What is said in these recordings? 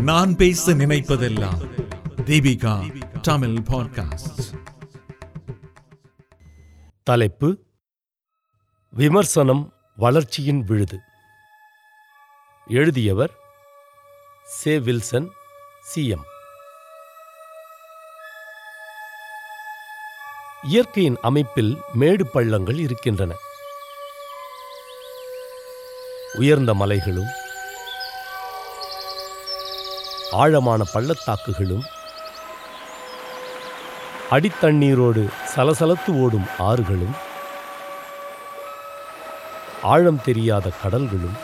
நான் பேச நினைப்பதெல்லாம். தீபிகா தமிழ் பாட்காஸ்ட் தலைப்பு விமர்சனம் வளர்ச்சியின் விழுது. எழுதியவர் சே வில்சன் சிஎம் இயற்கையின் அமைப்பில் மேடு பள்ளங்கள் இருக்கின்றன. உயர்ந்த மலைகளும் ஆழமான பள்ளத்தாக்குகளும் அடித்தண்ணீரோடு சலசலத்து ஓடும் ஆறுகளும் ஆழம் தெரியாத கடல்களும்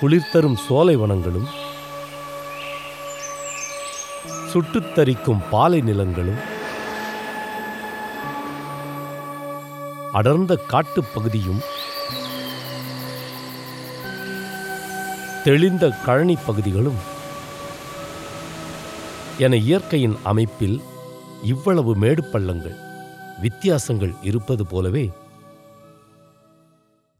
குளிர்த்தரும் சோலை வனங்களும் சுட்டுத்தரிக்கும் பாலை நிலங்களும் அடர்ந்த காட்டுப் தெளிந்த கழனி பகுதிகளும் என இயற்கையின் அமைப்பில் இவ்வளவு மேடு பள்ளங்கள் வித்தியாசங்கள் இருப்பது போலவே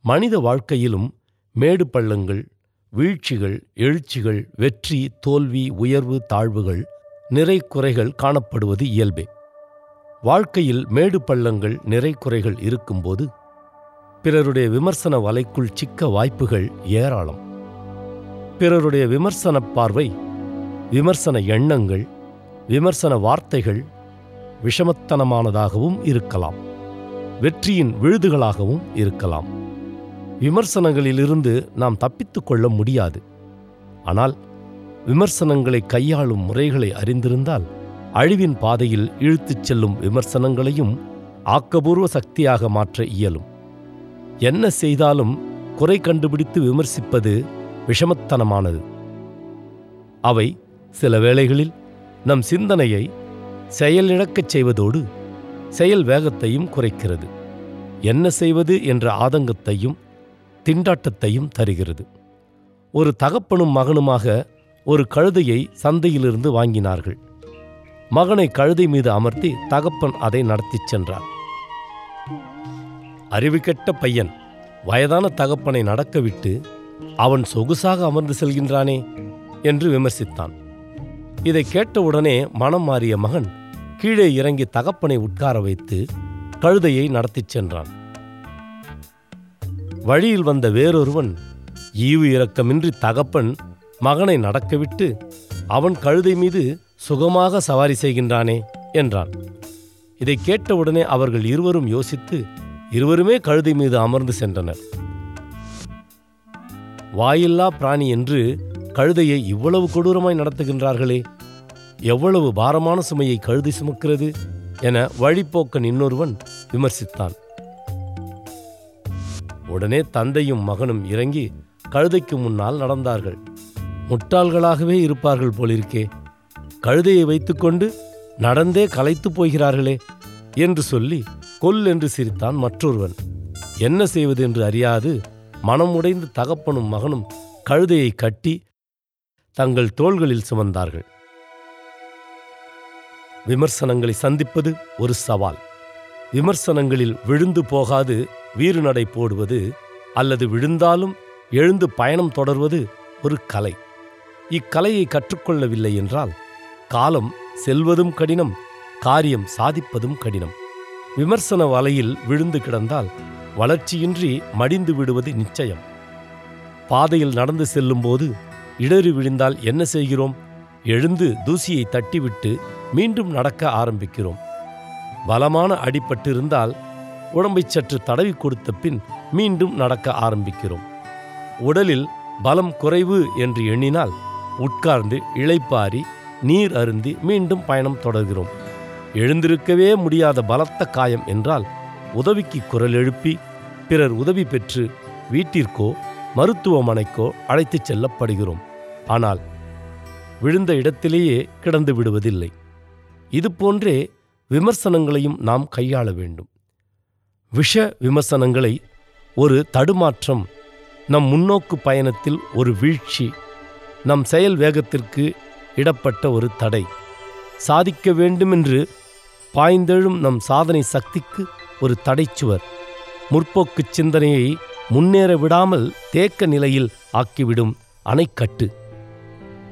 மனித வாழ்க்கையிலும் மேடு பள்ளங்கள் வீழ்ச்சிகள் எழுச்சிகள் வெற்றி தோல்வி உயர்வு தாழ்வுகள் நிறை குறைகள் காணப்படுவது இயல்பே. வாழ்க்கையில் மேடு பள்ளங்கள் நிறை குறைகள் இருக்கும்போது பிறருடைய விமர்சன வலைக்குள் சிக்க வாய்ப்புகள் ஏராளம். பிறருடைய விமர்சன பார்வை விமர்சன எண்ணங்கள் விமர்சன வார்த்தைகள் விஷமத்தனமானதாகவும் இருக்கலாம். வெற்றியின் விழுதுகளாகவும் இருக்கலாம். விமர்சனங்களிலிருந்து நாம் தப்பித்துக் கொள்ள முடியாது. ஆனால் விமர்சனங்களை கையாளும் முறைகளை அறிந்திருந்தால் அழிவின் பாதையில் இழுத்துச் செல்லும் விமர்சனங்களையும் ஆக்கபூர்வ சக்தியாக மாற்ற இயலும். என்ன செய்தாலும் குறை கண்டுபிடித்து விமர்சிப்பது விஷமத்தனமானது. அவை சில வேளைகளில் நம் சிந்தனையை செயலிழக்கச் செய்வதோடு செயல் வேகத்தையும் குறைக்கிறது. என்ன செய்வது என்ற ஆதங்கத்தையும் திண்டாட்டத்தையும் தருகிறது. ஒரு தகப்பனும் மகனுமாக ஒரு கழுதையை சந்தையிலிருந்து வாங்கினார்கள். மகனை கழுதை மீது அமர்த்தி தகப்பன் அதை நடத்திச் சென்றார். அறிவுகெட்ட பையன் வயதான தகப்பனை நடக்கவிட்டு அவன் சொகுசாக அமர்ந்து செல்கின்றானே என்று விமர்சித்தான். இதை கேட்டவுடனே மனம் மாறிய மகன் கீழே இறங்கி தகப்பனை உட்கார வைத்து கழுதையை நடத்திச் சென்றான். வழியில் வந்த வேறொருவன் ஈவு இரக்கமின்றி தகப்பன் மகனை நடக்கவிட்டு அவன் கழுதை மீது சுகமாக சவாரி செய்கின்றானே என்றான். இதை கேட்டவுடனே அவர்கள் இருவரும் யோசித்து இருவருமே கழுதை மீது அமர்ந்து சென்றனர். வாயில்லா பிராணி என்று கழுதையை இவ்வளவு கொடூரமாய் நடத்துகின்றார்களே எவ்வளவு பாரமான சுமையை கழுதி சுமக்கிறது என வழிப்போக்கன் இன்னொருவன் விமர்சித்தான். உடனே தந்தையும் மகனும் இறங்கி கழுதைக்கு முன்னால் நடந்தார்கள். முட்டாள்களாகவே இருப்பார்கள் போலிருக்கே கழுதையை வைத்துக்கொண்டு நடந்தே களைத்துப் போகிறார்களே என்று சொல்லி கொல் என்று சிரித்தான் மற்றொருவன். என்ன செய்வது என்று அறியாது மனம் உடைந்து தகப்பனும் மகனும் கழுதையை கட்டி தங்கள் தோள்களில் சுமந்தார்கள். விமர்சனங்களை சந்திப்பது ஒரு சவால். விமர்சனங்களில் விழுந்து போகாது வீறுநடை போடுவது அல்லது விழுந்தாலும் எழுந்து பயணம் தொடர்வது ஒரு கலை. இக்கலையை கற்றுக்கொள்ளவில்லை என்றால் காலம் செல்வதும் கடினம் காரியம் சாதிப்பதும் கடினம். விமர்சன வலையில் விழுந்து கிடந்தால் வளர்ச்சியின்றி மடிந்து விடுவது நிச்சயம். பாதையில் நடந்து செல்லும்போது இடறி விழுந்தால் என்ன செய்கிறோம்? எழுந்து தூசியை தட்டிவிட்டு மீண்டும் நடக்க ஆரம்பிக்கிறோம். பலமான அடிபட்டிருந்தால் உடம்பைச் சற்று தடவி கொடுத்த பின் மீண்டும் நடக்க ஆரம்பிக்கிறோம். உடலில் பலம் குறைவு என்று எண்ணினால் உட்கார்ந்து இளைப்பாரி நீர் அருந்தி மீண்டும் பயணம் தொடர்கிறோம். எழுந்திருக்கவே முடியாத பலத்த காயம் என்றால் உதவிக்கு குரல் எழுப்பி பிறர் உதவி பெற்று வீட்டிற்கோ மருத்துவமனைக்கோ அழைத்துச் செல்லப்படுகிறோம். ஆனால் விழுந்த இடத்திலேயே கிடந்து விடுவதில்லை. இதுபோன்றே விமர்சனங்களையும் நாம் கையாள வேண்டும். விஷ விமர்சனங்களை ஒரு தடுமாற்றம் நம் முன்னோக்கு பயணத்தில் ஒரு வீழ்ச்சி நம் செயல் வேகத்திற்கு இடப்பட்ட ஒரு தடை. சாதிக்க வேண்டுமென்று பாய்ந்தெழும் நம் சாதனை சக்திக்கு ஒரு தடைச்சுவர். முற்போக்குச் சிந்தனையை முன்னேற விடாமல் தேக்க நிலையில் ஆக்கிவிடும் அணைக்கட்டு.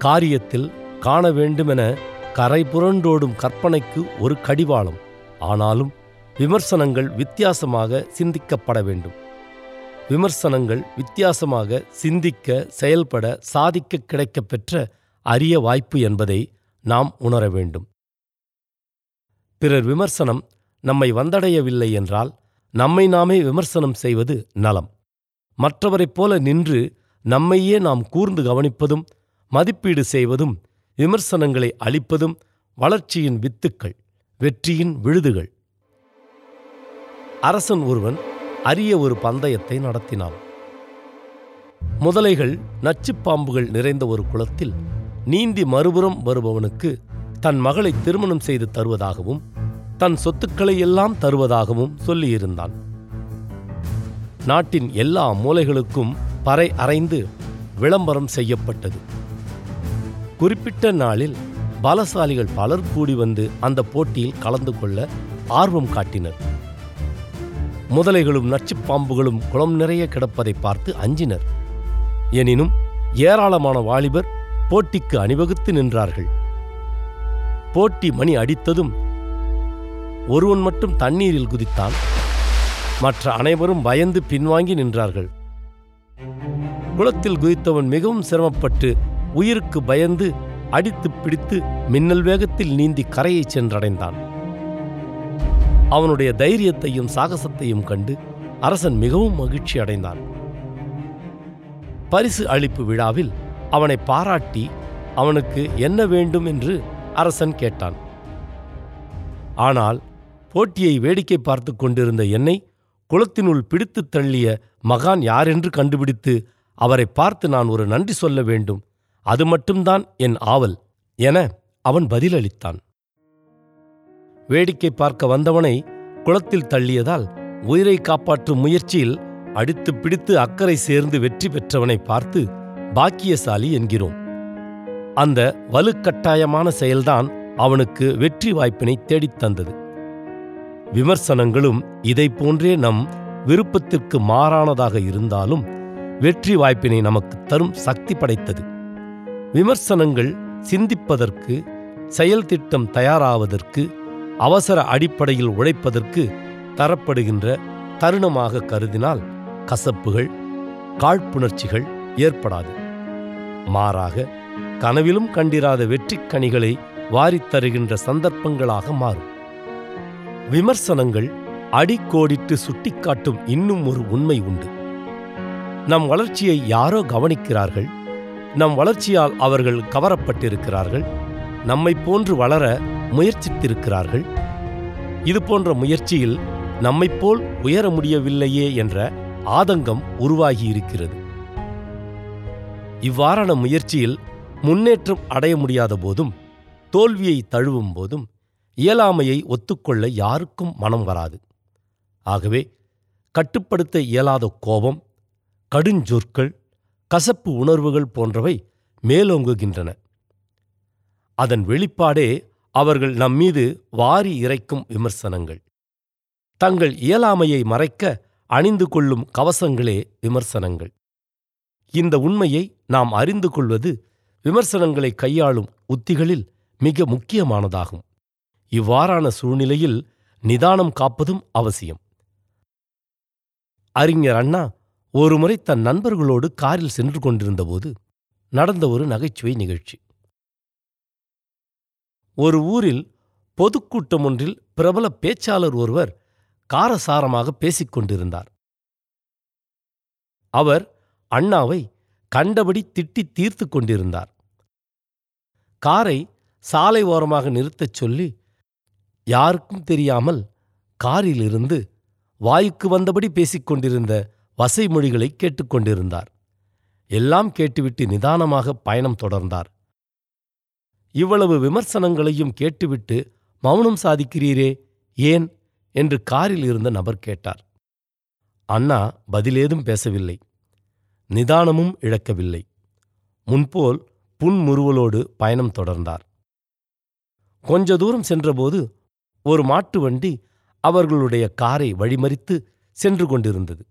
காரியத்தில் காண வேண்டுமென கரை புரண்டோடும் கற்பனைக்கு ஒரு கடிவாளம். ஆனாலும் விமர்சனங்கள் வித்தியாசமாக சிந்திக்கப்பட வேண்டும். விமர்சனங்கள் வித்தியாசமாக சிந்திக்க செயல்பட சாதிக்க கிடைக்கப்பெற்ற அரிய வாய்ப்பு என்பதை நாம் உணர வேண்டும். பிறர் விமர்சனம் நம்மை வந்தடையவில்லை என்றால் நம்மை நாமே விமர்சனம் செய்வது நலம். மற்றவரைப் போல நின்று நம்மையே நாம் கூர்ந்து கவனிப்பதும் மதிப்பீடு செய்வதும் விமர்சனங்களை அளிப்பதும் வளர்ச்சியின் வித்துக்கள் வெற்றியின் விழுதுகள். அரசன் ஒருவன் அரிய ஒரு பந்தயத்தை நடத்தினான். முதலைகள் நச்சுப்பாம்புகள் நிறைந்த ஒரு குளத்தில் நீந்தி மறுபுறம் வருபவனுக்கு தன் மகளை திருமணம் செய்து தருவதாகவும் தன் சொத்துக்களை எல்லாம் தருவதாகவும் சொல்லியிருந்தான். நாட்டின் எல்லா மூலைகளுக்கும் பறை அறைந்து விளம்பரம் செய்யப்பட்டது. குறிப்பிட்ட நாளில் பலசாலிகள் பலர் கூடி வந்து அந்த போட்டியில் கலந்து கொள்ள ஆர்வம் காட்டினர். முதலைகளும் நச்சுப் பாம்புகளும் குளம் நிறைய கிடப்பதை பார்த்து அஞ்சினர். எனினும் ஏராளமான வாலிபர் போட்டிக்கு அணிவகுத்து நின்றார்கள். போட்டி மணி அடித்ததும் ஒருவன் மட்டும் தண்ணீரில் குதித்தான். மற்ற அனைவரும் பயந்து பின்வாங்கி நின்றார்கள். குளத்தில் குதித்தவன் மிகவும் சிரமப்பட்டு உயிருக்கு பயந்து அடித்து பிடித்து மின்னல் வேகத்தில் நீந்தி கரையை சென்றடைந்தான். அவனுடைய தைரியத்தையும் சாகசத்தையும் கண்டு அரசன் மிகவும் மகிழ்ச்சி அடைந்தான். பரிசு அளிப்பு விழாவில் அவனை பாராட்டி அவனுக்கு என்ன வேண்டும் என்று அரசன் கேட்டான். ஆனால் போட்டியை வேடிக்கை பார்த்து கொண்டிருந்த என்னை குளத்தினுள் பிடித்துத் தள்ளிய மகான் யாரென்று கண்டுபிடித்து அவரை பார்த்து நான் ஒரு நன்றி சொல்ல வேண்டும். அது மட்டும்தான் என் ஆவல் என அவன் பதிலளித்தான். வேடிக்கை பார்க்க வந்தவனை குளத்தில் தள்ளியதால் உயிரை காப்பாற்றும் முயற்சியில் அடித்து பிடித்து அக்கறை சேர்ந்து வெற்றி பெற்றவனை பார்த்து பாக்கியசாலி என்கிறோம். அந்த வலுக்கட்டாயமான செயல்தான் அவனுக்கு வெற்றி வாய்ப்பினை தேடித் தந்தது. விமர்சனங்களும் இதை போன்றே நம் விருப்பத்திற்கு மாறானதாக இருந்தாலும் வெற்றி வாய்ப்பினை நமக்கு தரும் சக்தி படைத்தது. விமர்சனங்கள் சிந்திப்பதற்கு செயல் திட்டம் தயாராவதற்கு அவசர அடிப்படையில் உழைப்பதற்கு தரப்படுகின்ற தருணமாக கருதினால் கசப்புகள் காழ்ப்புணர்ச்சிகள் ஏற்படாது. மாறாக கனவிலும் கண்டிராத வெற்றிக் கனிகளை வாரித்தருகின்ற சந்தர்ப்பங்களாக மாறும். விமர்சனங்கள் அடிக்கோடிட்டு சுட்டிக்காட்டும் இன்னும் ஒரு உண்மை உண்டு. நம் வளர்ச்சியை யாரோ கவனிக்கிறார்கள்? நம் வளர்ச்சியால் அவர்கள் கவரப்பட்டிருக்கிறார்கள்? நம்மைப் போன்று வளர முயற்சித்திருக்கிறார்கள்? இது போன்ற முயற்சியில் நம்மைப் போல் உயர முடியவில்லையே என்ற ஆதங்கம் உருவாகியிருக்கிறது இவ்வாறான முயற்சியில் முன்னேற்றம் அடைய முடியாத போதும் தோல்வியை தழுவும் போதும் இயலாமையை ஒத்துக்கொள்ள யாருக்கும் மனம் வராது. ஆகவே கட்டுப்படுத்த இயலாத கோபம் கடுஞ்சொற்கள் கசப்பு உணர்வுகள் போன்றவை மேலோங்குகின்றன. அதன் வெளிப்பாடே அவர்கள் நம்மீது வாரி இறைக்கும் விமர்சனங்கள். தங்கள் இயலாமையை மறைக்க அணிந்து கொள்ளும் கவசங்களே விமர்சனங்கள். இந்த உண்மையை நாம் அறிந்து கொள்வது விமர்சனங்களை கையாளும் உத்திகளில் மிக முக்கியமானதாகும். இவ்வாறான சூழ்நிலையில் நிதானம் காப்பதும் அவசியம். அறிஞர் அண்ணா ஒருமுறை தன் நண்பர்களோடு காரில் சென்று கொண்டிருந்தபோது நடந்த ஒரு நகைச்சுவை நிகழ்ச்சி. ஒரு ஊரில் பொதுக்கூட்டம் ஒன்றில் பிரபல பேச்சாளர் ஒருவர் காரசாரமாக பேசிக் கொண்டிருந்தார். அவர் அண்ணாவை கண்டபடி திட்டி தீர்த்து கொண்டிருந்தார். காரை சாலை ஓரமாக நிறுத்தச் சொல்லி யாருக்கும் தெரியாமல் காரிலிருந்து வாய்க்கு வந்தபடி பேசிக்கொண்டிருந்த வசை மொழிகளை கேட்டுக்கொண்டிருந்தார். எல்லாம் கேட்டுவிட்டு நிதானமாக பயணம் தொடர்ந்தார். இவ்வளவு விமர்சனங்களையும் கேட்டுவிட்டு மௌனம் சாதிக்கிறீரே ஏன்? என்று காரில் இருந்த நபர் கேட்டார். அண்ணா பதிலேதும் பேசவில்லை. நிதானமும் இழக்கவில்லை. முன்போல் புன்முறுவலோடு பயணம் தொடர்ந்தார். கொஞ்ச தூரம் சென்றபோது ஒரு மாட்டு வண்டி அவர்களுடைய காரை வழிமறித்து சென்று கொண்டிருந்தது.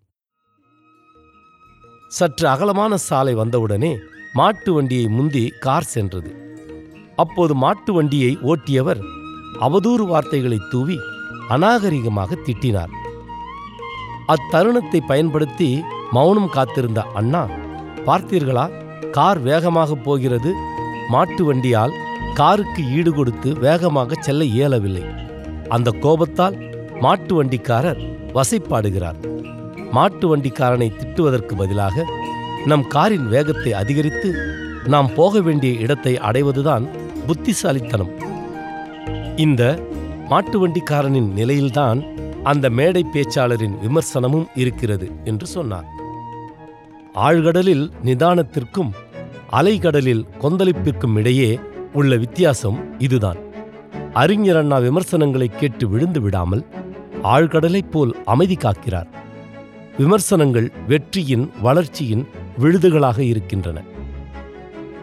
சற்று அகலமான சாலை வந்தவுடனே மாட்டு வண்டியை முந்தி கார் சென்றது. அப்போது மாட்டு வண்டியை ஓட்டியவர் அவதூறு வார்த்தைகளை தூவி அநாகரிகமாக திட்டினார். அத்தருணத்தை பயன்படுத்தி மௌனம் காத்திருந்த அண்ணா பார்த்தீர்களா கார் வேகமாக போகிறது மாட்டு வண்டியால் காருக்கு ஈடு கொடுத்து வேகமாக செல்ல இயலவில்லை. அந்த கோபத்தால் மாட்டு வண்டிக்காரர் வசைப்பாடுகிறார். மாட்டு வண்டிக்காரனை திட்டுவதற்கு பதிலாக நம் காரின் வேகத்தை அதிகரித்து நாம் போக வேண்டிய இடத்தை அடைவதுதான் புத்திசாலித்தனம். இந்த மாட்டு வண்டிக்காரனின் நிலையில்தான் அந்த மேடை பேச்சாளரின் விமர்சனமும் இருக்கிறது என்று சொன்னார். ஆழ்கடலில் நிதானத்திற்கும் அலைகடலில் கொந்தளிப்பிற்கும் இடையே உள்ள வித்தியாசம் இதுதான். அறிஞர் அண்ணா விமர்சனங்களை கேட்டு விழுந்து விடாமல் ஆழ்கடலைப் போல் அமைதி காக்கிறார். விமர்சனங்கள் வெற்றியின் வளர்ச்சியின் விழுதுகளாக இருக்கின்றன.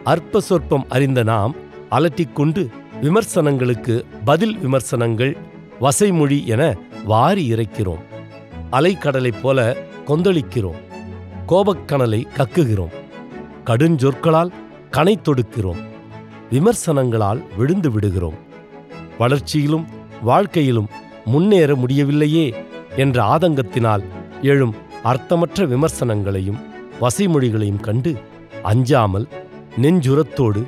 அற்ப சொற்பம் அறிந்த நாம் அலட்டிக்கொண்டு விமர்சனங்களுக்கு பதில் விமர்சனங்கள் வசைமொழி என வாரி இறைக்கிறோம். அலைக்கடலைப் போல கொந்தளிக்கிறோம். கோபக்கணலை கக்குகிறோம். கடுஞ்சொற்களால் கனை தொடுக்கிறோம். விமர்சனங்களால் விழுந்து விடுகிறோம். வளர்ச்சியிலும் வாழ்க்கையிலும் முன்னேற முடியவில்லையே என்ற ஆதங்கத்தினால் எழும் அர்த்தமற்ற விமர்சனங்களையும் வசைமொழிகளையும் கண்டு அஞ்சாமல் நெஞ்சுரத்தோடு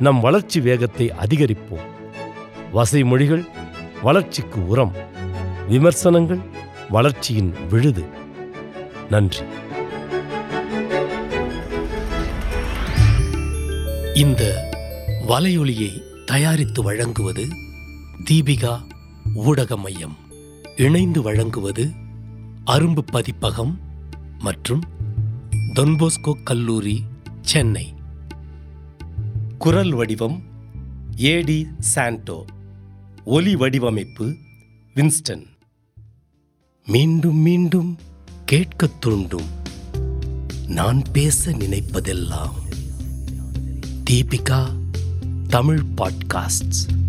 நம் வளர்ச்சி வேகத்தை அதிகரிப்போம். வசைமொழிகள் வளர்ச்சிக்கு உரம் விமர்சனங்கள் வளர்ச்சியின் விழுது. நன்றி. இந்த வலையொலியை தயாரித்து வழங்குவது தீபிகா ஊடக மையம் இணைந்து வழங்குவது அரும்பு பதிப்பகம் மற்றும் தொன்போஸ்கோ கல்லூரி சென்னை. குரல் வடிவம் ஏடி சாண்டோ. ஒலி வடிவமைப்பு வின்ஸ்டன். மீண்டும் மீண்டும் கேட்கத் தூண்டும். நான் பேச நினைப்பதெல்லாம் தீபிகா தமிழ் பாட்காஸ்ட்